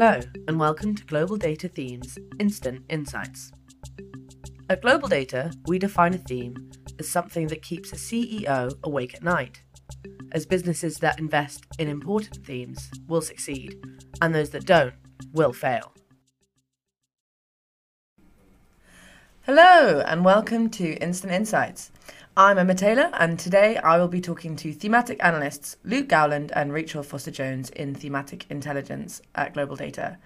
Hello, and welcome to Global Data Themes Instant Insights. At Global Data, we define a theme as something that keeps a CEO awake at night, as businesses that invest in important themes will succeed, and those that don't will fail. Hello, and welcome to Instant Insights. I'm Emma Taylor, and today I will be talking to thematic analysts Luke Gowland and Rachel Foster Jones in Thematic Intelligence at Global Data.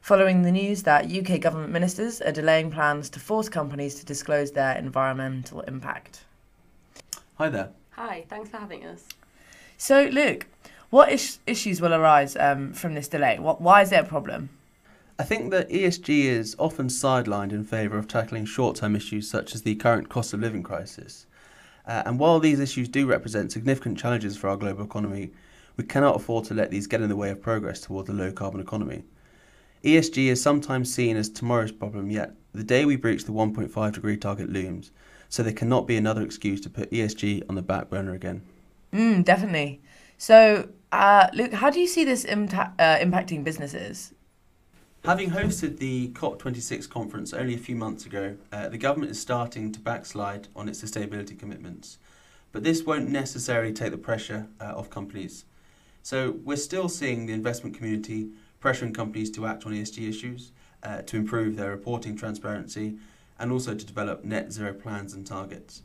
Following the news that UK government ministers are delaying plans to force companies to disclose their environmental impact. Hi there. Hi, thanks for having us. So, Luke, what is- issues will arise um, from this delay? What, why is there a problem? I think that ESG is often sidelined in favour of tackling short term issues such as the current cost of living crisis. Uh, and while these issues do represent significant challenges for our global economy, we cannot afford to let these get in the way of progress towards a low carbon economy. ESG is sometimes seen as tomorrow's problem, yet the day we breach the 1.5 degree target looms, so there cannot be another excuse to put ESG on the back burner again. Mm, definitely. So, uh, Luke, how do you see this uh, impacting businesses? Having hosted the COP26 conference only a few months ago, uh, the government is starting to backslide on its sustainability commitments. But this won't necessarily take the pressure uh, off companies. So we're still seeing the investment community pressuring companies to act on ESG issues, uh, to improve their reporting transparency, and also to develop net zero plans and targets.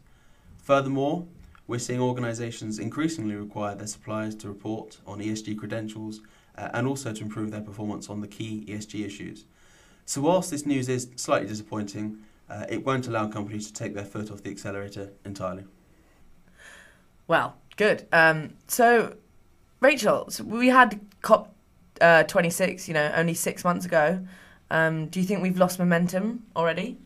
Furthermore, we're seeing organisations increasingly require their suppliers to report on ESG credentials uh, and also to improve their performance on the key ESG issues. So, whilst this news is slightly disappointing, uh, it won't allow companies to take their foot off the accelerator entirely. Well, good. Um, so, Rachel, so we had COP uh, 26, you know, only six months ago. Um, do you think we've lost momentum already?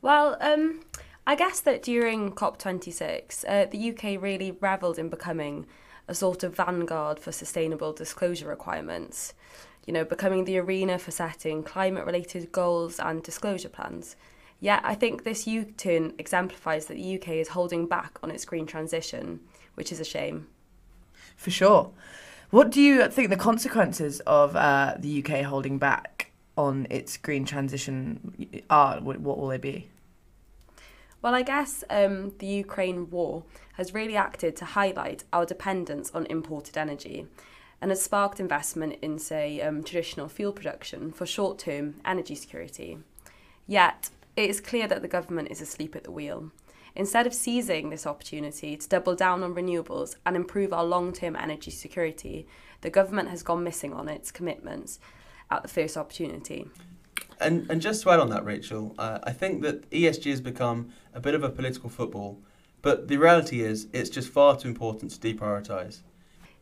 Well, um, I guess that during COP26, uh, the UK really revelled in becoming a sort of vanguard for sustainable disclosure requirements, you know, becoming the arena for setting climate related goals and disclosure plans. Yet I think this U turn exemplifies that the UK is holding back on its green transition, which is a shame. For sure. What do you think the consequences of uh, the UK holding back on its green transition are? What will they be? Well, I guess um, the Ukraine war has really acted to highlight our dependence on imported energy and has sparked investment in, say, um, traditional fuel production for short term energy security. Yet, it is clear that the government is asleep at the wheel. Instead of seizing this opportunity to double down on renewables and improve our long term energy security, the government has gone missing on its commitments at the first opportunity. And, and just to add on that, Rachel, uh, I think that ESG has become a bit of a political football, but the reality is it's just far too important to deprioritise.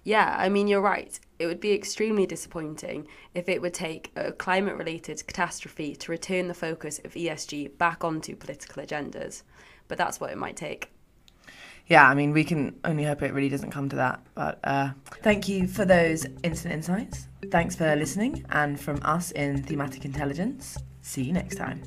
Yeah, I mean, you're right. It would be extremely disappointing if it would take a climate related catastrophe to return the focus of ESG back onto political agendas. But that's what it might take. Yeah, I mean, we can only hope it really doesn't come to that. But uh, thank you for those instant insights. Thanks for listening. And from us in Thematic Intelligence, see you next time.